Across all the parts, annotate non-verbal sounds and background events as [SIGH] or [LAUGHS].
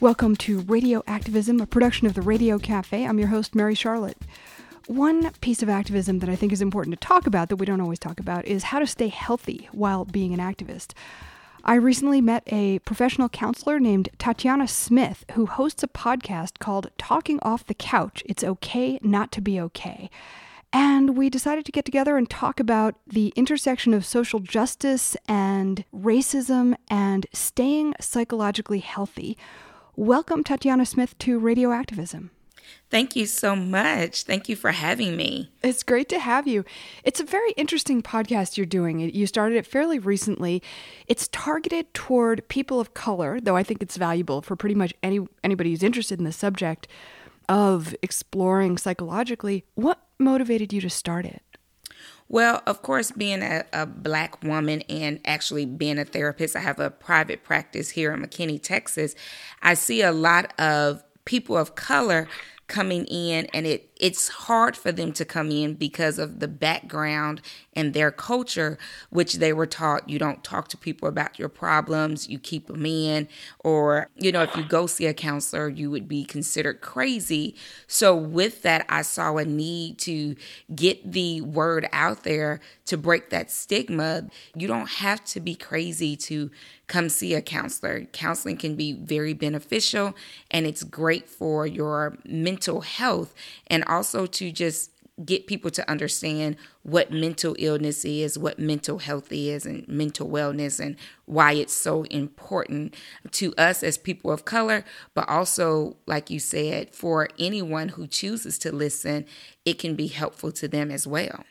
Welcome to Radio Activism, a production of the Radio Cafe. I'm your host, Mary Charlotte. One piece of activism that I think is important to talk about that we don't always talk about is how to stay healthy while being an activist. I recently met a professional counselor named Tatiana Smith who hosts a podcast called Talking Off the Couch It's Okay Not to Be Okay. And we decided to get together and talk about the intersection of social justice and racism and staying psychologically healthy Welcome, Tatiana Smith, to Radioactivism. Thank you so much. Thank you for having me. It's great to have you. It's a very interesting podcast you're doing. You started it fairly recently. It's targeted toward people of color, though I think it's valuable for pretty much any anybody who's interested in the subject of exploring psychologically. What motivated you to start it? Well, of course, being a, a, black woman and actually being a therapist, I have a private practice here in McKinney, Texas. I see a lot of people of color coming in and it it's hard for them to come in because of the background and their culture which they were taught. You don't talk to people about your problems. You keep them in. Or you know if you go see a counselor you would be considered crazy. So with that i saw a need to get the word out there to break that stigma. You don't have to be crazy to come see a counselor. Counseling can be very beneficial and it's great for your mental health and also to just get people to understand what mental illness is, what mental health is, and mental wellness, and why it's so important to us as people of color, but also, like you said, for anyone who chooses to listen, it can be helpful to them as well.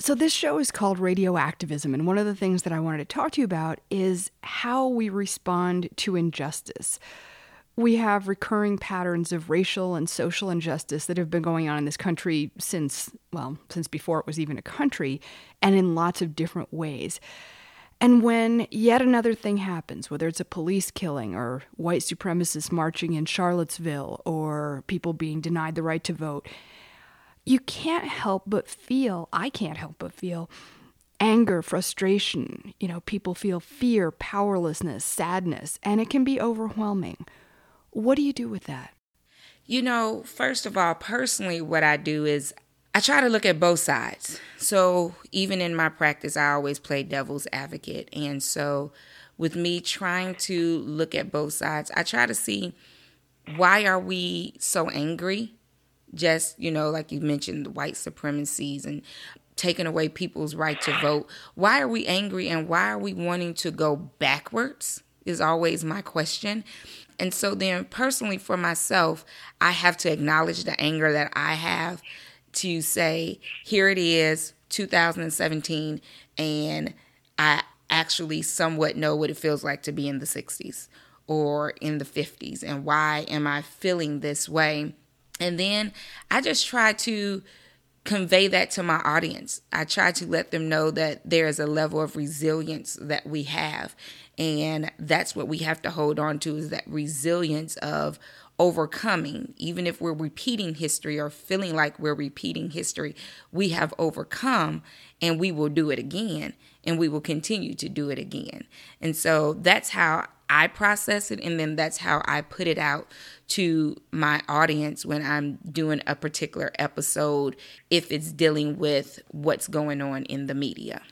So, this show is called Radio Activism, and one of the things that I wanted to talk to you about is how we respond to injustice we have recurring patterns of racial and social injustice that have been going on in this country since, well, since before it was even a country, and in lots of different ways. And when yet another thing happens, whether it's a police killing or white supremacists marching in Charlottesville or people being denied the right to vote, you can't help but feel, I can't help but feel, anger, frustration. You know, people feel fear, powerlessness, sadness, and it can be overwhelming. What do you do with that? You know, first of all, personally, what I do is I try to look at both sides. So even in my practice, I always play devil's advocate. And so with me trying to look at both sides, I try to see why are we so angry? Just, you know, like you mentioned, the white supremacies and taking away people's right to vote. Why are we angry and why are we wanting to go backwards? Is always my question. And so then, personally, for myself, I have to acknowledge the anger that I have to say, here it is, 2017, and I actually somewhat know what it feels like to be in the 60s or in the 50s, and why am I feeling this way? And then I just try to convey that to my audience. I try to let them know that there is a level of resilience that we have and that's what we have to hold on to is that resilience of overcoming. Even if we're repeating history or feeling like we're repeating history we have overcome and we will do it again and we will continue to do it again. And so that's how i process it. And then that's how i put it out to my audience when i'm doing a particular episode if it's dealing with what's going on in the media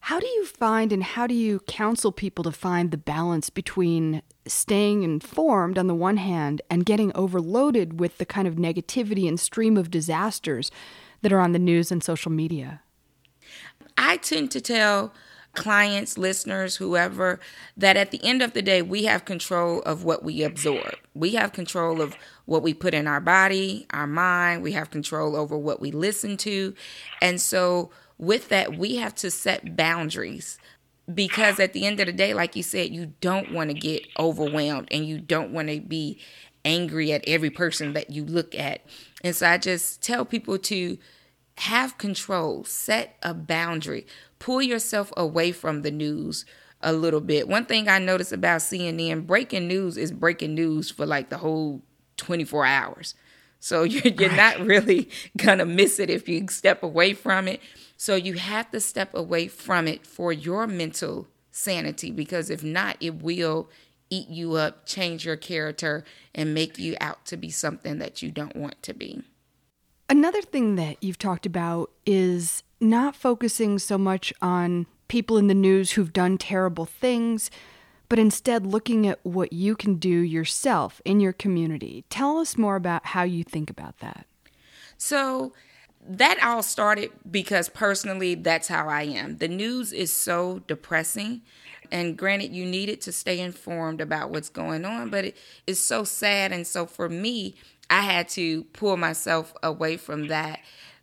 how do you find and how do you counsel people to find the balance between staying informed on the one hand and getting overloaded with the kind of negativity and stream of disasters that are on the news and social media? I tend to tell clients, listeners, whoever, that at the end of the day, we have control of what we absorb. We have control of what we put in our body, our mind. We have control over what we listen to. And so with that, we have to set boundaries because at the end of the day, like you said, you don't want to get overwhelmed and you don't want to be angry at every person that you look at. And so I just tell people to have control, set a boundary, pull yourself away from the news a little bit. One thing I noticed about CNN, breaking news is breaking news for like the whole 24 hours. So [LAUGHS] you're, you're not really gonna miss it if you step away from it. So you have to step away from it for your mental sanity because if not, it will eat you up, change your character, and make you out to be something that you don't want to be. Another thing that you've talked about is not focusing so much on people in the news who've done terrible things, but instead looking at what you can do yourself in your community. Tell us more about how you think about that. So, that all started because personally, that's how I am. The news is so depressing. And granted, you need it to stay informed about what's going on, but it is so sad. And so for me, I had to pull myself away from that.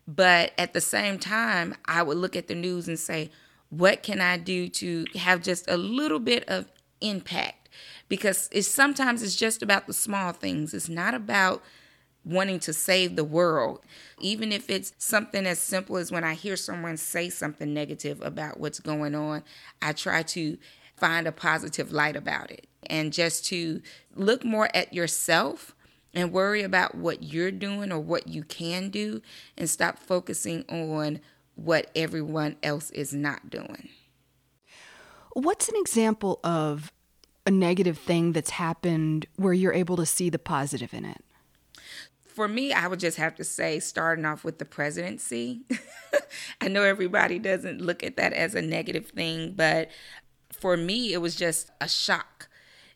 But at the same time, I would look at the news and say, what can I do to have just a little bit of impact? Because it's sometimes it's just about the small things. It's not about wanting to save the world. Even if it's something as simple as when I hear someone say something negative about what's going on, I try to find a positive light about it and just to look more at yourself and worry about what you're doing or what you can do and stop focusing on what everyone else is not doing. What's an example of a negative thing that's happened where you're able to see the positive in it? For me, I would just have to say, starting off with the presidency. [LAUGHS] I know everybody doesn't look at that as a negative thing, but for me, it was just a shock.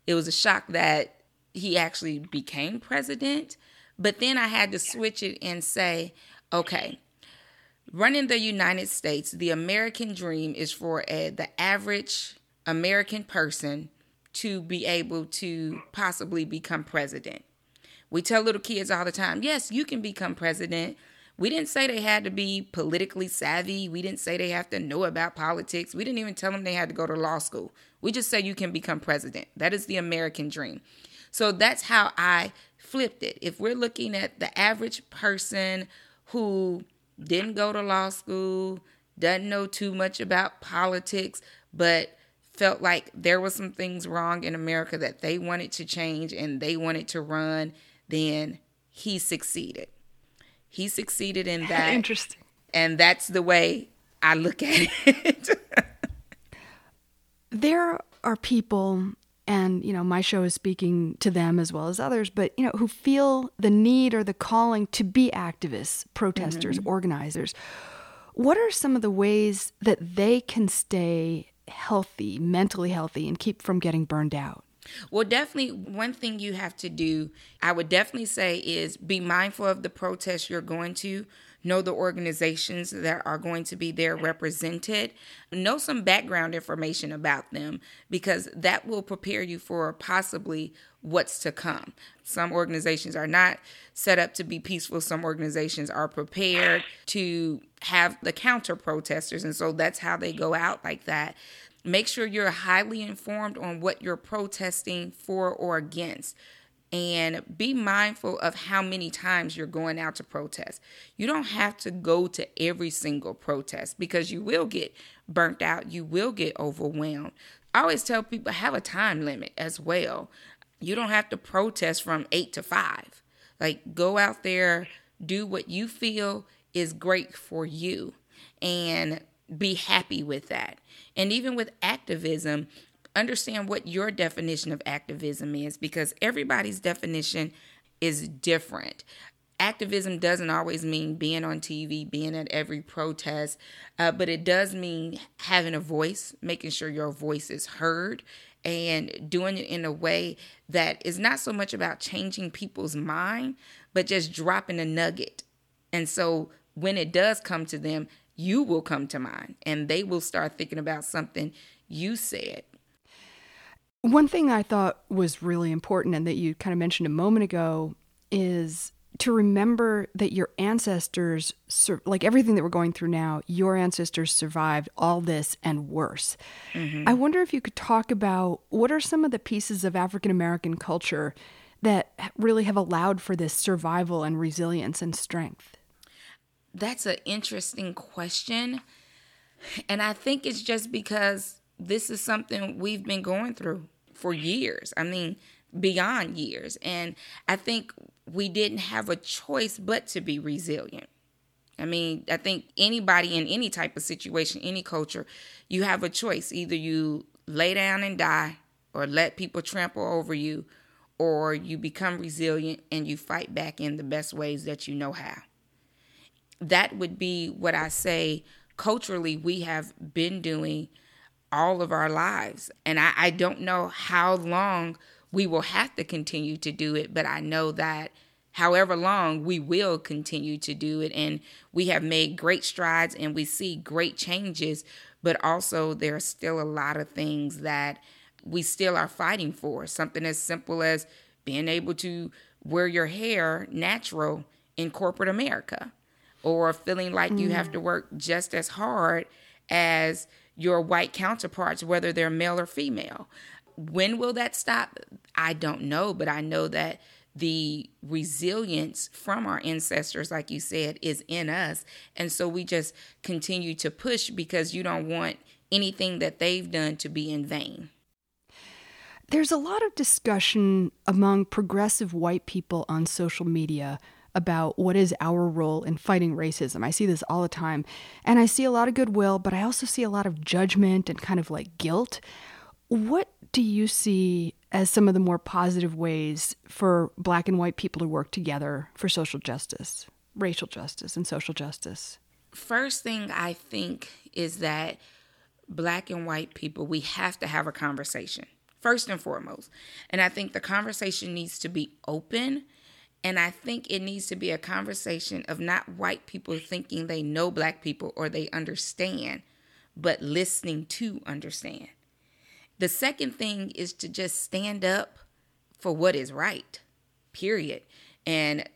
It was a shock that he actually became president. But then I had to switch it and say, okay, running the United States, the American dream is for a, the average American person to be able to possibly become president. We tell little kids all the time, yes, you can become president. We didn't say they had to be politically savvy. We didn't say they have to know about politics. We didn't even tell them they had to go to law school. We just say you can become president. That is the American dream. So that's how I flipped it. If we're looking at the average person who didn't go to law school, doesn't know too much about politics, but felt like there was some things wrong in America that they wanted to change and they wanted to run, then he succeeded. He succeeded in that. Interesting. And that's the way I look at it. [LAUGHS] there are people and you know my show is speaking to them as well as others but you know who feel the need or the calling to be activists protesters mm-hmm. organizers what are some of the ways that they can stay healthy mentally healthy and keep from getting burned out well, definitely, one thing you have to do, I would definitely say, is be mindful of the protests you're going to know the organizations that are going to be there represented, know some background information about them because that will prepare you for possibly what's to come. Some organizations are not set up to be peaceful, some organizations are prepared to have the counter protesters, and so that's how they go out like that. Make sure you're highly informed on what you're protesting for or against and be mindful of how many times you're going out to protest. You don't have to go to every single protest because you will get burnt out, you will get overwhelmed. I always tell people have a time limit as well. You don't have to protest from 8 to 5. Like go out there, do what you feel is great for you and be happy with that. And even with activism, understand what your definition of activism is because everybody's definition is different. Activism doesn't always mean being on TV, being at every protest, uh, but it does mean having a voice, making sure your voice is heard, and doing it in a way that is not so much about changing people's mind, but just dropping a nugget. And so when it does come to them, you will come to mind and they will start thinking about something you said one thing I thought was really important and that you kind of mentioned a moment ago is to remember that your ancestors, like everything that we're going through now, your ancestors survived all this and worse. Mm-hmm. I wonder if you could talk about what are some of the pieces of African American culture that really have allowed for this survival and resilience and strength? That's an interesting question. And I think it's just because this is something we've been going through for years. I mean, beyond years. And I think we didn't have a choice but to be resilient. I mean, I think anybody in any type of situation, any culture, you have a choice. Either you lay down and die or let people trample over you, or you become resilient and you fight back in the best ways that you know how. That would be what I say culturally we have been doing all of our lives. And I, I don't know how long we will have to continue to do it, but I know that however long we will continue to do it and we have made great strides and we see great changes but also there are still a lot of things that we still are fighting for something as simple as being able to wear your hair natural in corporate america or feeling like mm. you have to mm. work just as hard as your white counterparts whether they're male or female when will that stop i don't know but i know that the resilience from our ancestors, like you said, is in us. And so we just continue to push because you don't want anything that they've done to be in vain. There's a lot of discussion among progressive white people on social media about what is our role in fighting racism. I see this all the time. And I see a lot of goodwill, but I also see a lot of judgment and kind of like guilt. What do you see as some of the more positive ways for black and white people to work together for social justice, racial justice, and social justice? First thing I think is that black and white people, we have to have a conversation, first and foremost. And I think the conversation needs to be open. And I think it needs to be a conversation of not white people thinking they know black people or they understand, but listening to understand. The second thing is to just stand up for what is right, period. And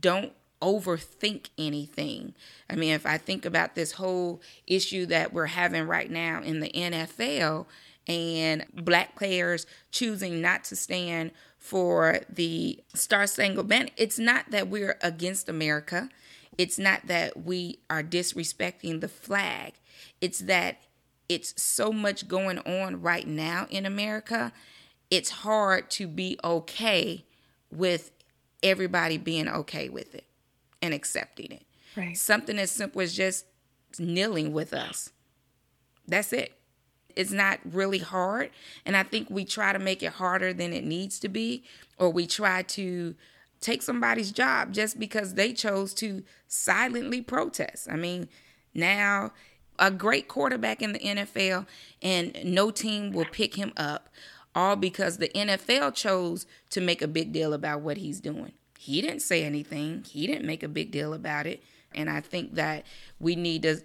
don't overthink anything. I mean, if I think about this whole issue that we're having right now in the NFL and black players choosing not to stand for the Star Spangled Banner, it's not that we're against America. It's not that we are disrespecting the flag. It's that it's so much going on right now in America, it's hard to be okay with everybody being okay with it and accepting it. Right. Something as simple as just kneeling with us. That's it. It's not really hard. And I think we try to make it harder than it needs to be, or we try to take somebody's job just because they chose to silently protest. I mean, now a great quarterback in the NFL, and no team will pick him up, all because the NFL chose to make a big deal about what he's doing. He didn't say anything, he didn't make a big deal about it. And I think that we need to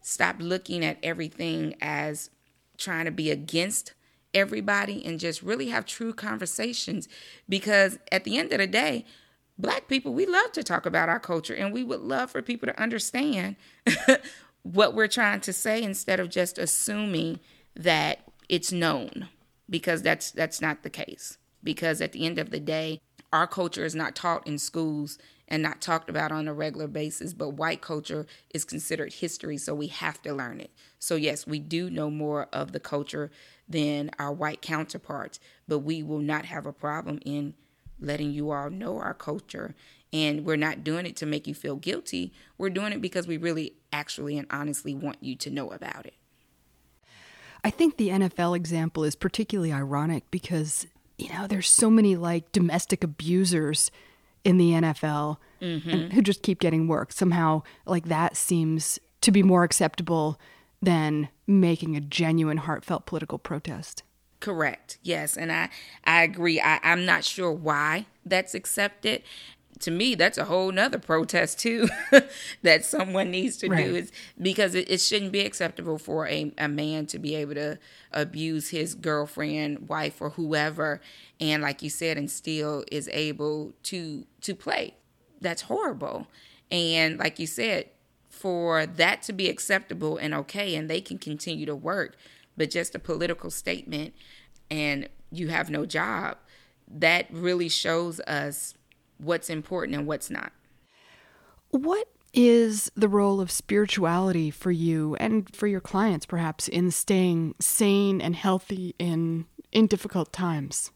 stop looking at everything as trying to be against everybody and just really have true conversations because at the end of the day, black people we love to talk about our culture and we would love for people to understand [LAUGHS] what we're trying to say instead of just assuming that it's known because that's that's not the case because at the end of the day our culture is not taught in schools and not talked about on a regular basis but white culture is considered history so we have to learn it so yes we do know more of the culture than our white counterparts but we will not have a problem in letting you all know our culture and we're not doing it to make you feel guilty. We're doing it because we really actually and honestly want you to know about it. I think the NFL example is particularly ironic because, you know, there's so many like domestic abusers in the NFL mm-hmm. who just keep getting work. Somehow, like that seems to be more acceptable than making a genuine, heartfelt political protest. Correct. Yes, and I I agree. I, I'm not sure why that's accepted to me that's a whole nother protest too [LAUGHS] that someone needs to right. do is because it, it, shouldn't be acceptable for a, a man to be able to abuse his girlfriend wife or whoever and like you said and still is able to to play that's horrible and like you said for that to be acceptable and okay and they can continue to work but just a political statement and you have no job that really shows us what's important and what's not. What is the role of spirituality for you and for your clients perhaps in staying sane and healthy in in difficult times?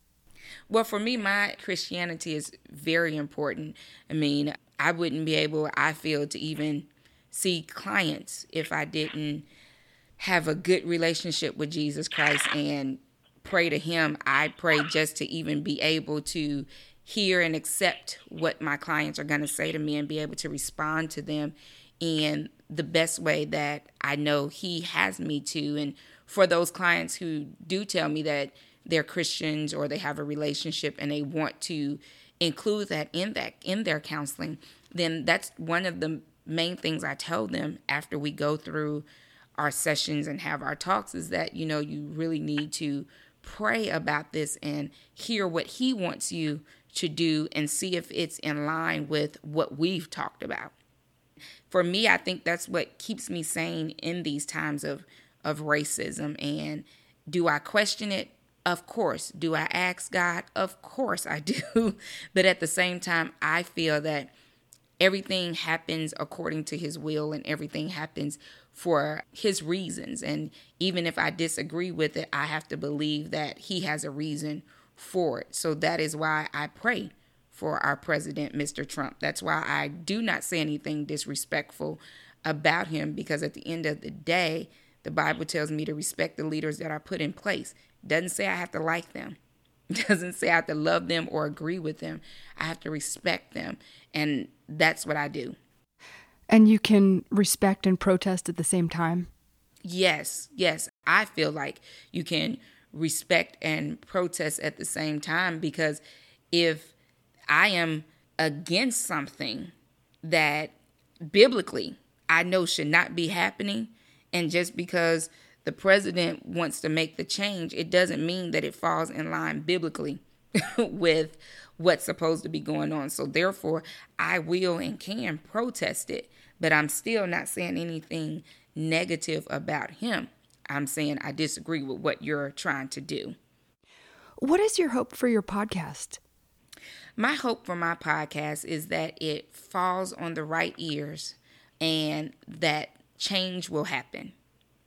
Well, for me my Christianity is very important. I mean, I wouldn't be able I feel to even see clients if I didn't have a good relationship with Jesus Christ and pray to Him. I pray just to even be able to hear and accept what my clients are going to say to me and be able to respond to them in the best way that I know He has me to. And for those clients who do tell me that they're Christians or they have a relationship and they want to include that in that in their counseling, then that's one of the main things I tell them after we go through our sessions and have our talks is that you know you really need to pray about this and hear what he wants you to do and see if it's in line with what we've talked about. For me, I think that's what keeps me sane in these times of of racism and do I question it? Of course. Do I ask God? Of course I do. [LAUGHS] but at the same time, I feel that everything happens according to his will and everything happens for his reasons. And even if I disagree with it, I have to believe that he has a reason for it. So that is why I pray for our president, Mr. Trump. That's why I do not say anything disrespectful about him because at the end of the day, the Bible tells me to respect the leaders that are put in place. Doesn't say I have to like them. [LAUGHS] Doesn't say I have to love them or agree with them. I have to respect them. And that's what I do. And you can respect and protest at the same time? Yes, yes. I feel like you can respect and protest at the same time because if I am against something that biblically I know should not be happening, and just because the president wants to make the change, it doesn't mean that it falls in line biblically [LAUGHS] with what's supposed to be going on. So therefore, I will and can protest it, but I'm still not saying anything negative about him. I'm saying I disagree with what you're trying to do. What is your hope for your podcast? My hope for my podcast is that it falls on the right ears and that change will happen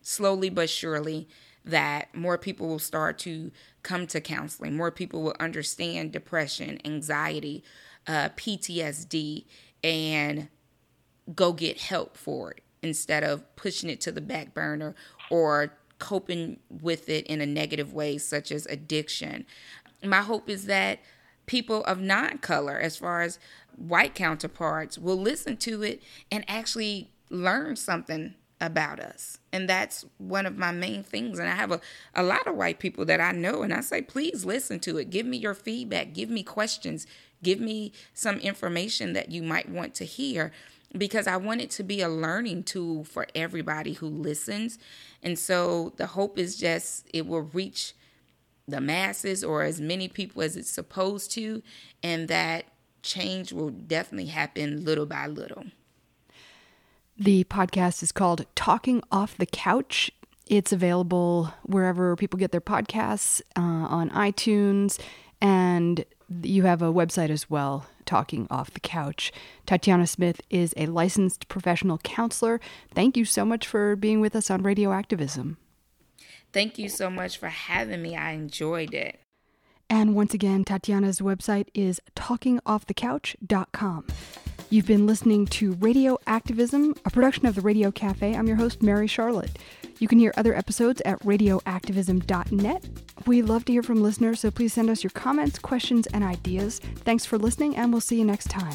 slowly but surely that more people will start to come to counseling. More people will understand depression, anxiety, uh, PTSD, and go get help for it instead of pushing it to the back burner or coping with it in a negative way, such as addiction. My hope is that people of non color, as far as white counterparts, will listen to it and actually learn something about us. And that's one of my main things. And I have a, a lot of white people that I know, and I say, please listen to it. Give me your feedback. Give me questions. Give me some information that you might want to hear because I want it to be a learning tool for everybody who listens. And so the hope is just it will reach the masses or as many people as it's supposed to, and that change will definitely happen little by little. The podcast is called Talking Off the Couch. It's available wherever people get their podcasts uh, on iTunes, and you have a website as well, Talking Off the Couch. Tatiana Smith is a licensed professional counselor. Thank you so much for being with us on Radio Activism. Thank you so much for having me. I enjoyed it. And once again, Tatiana's website is talkingoffthecouch.com. You've been listening to Radio Activism, a production of the Radio Cafe. I'm your host, Mary Charlotte. You can hear other episodes at radioactivism.net. We love to hear from listeners, so please send us your comments, questions, and ideas. Thanks for listening, and we'll see you next time.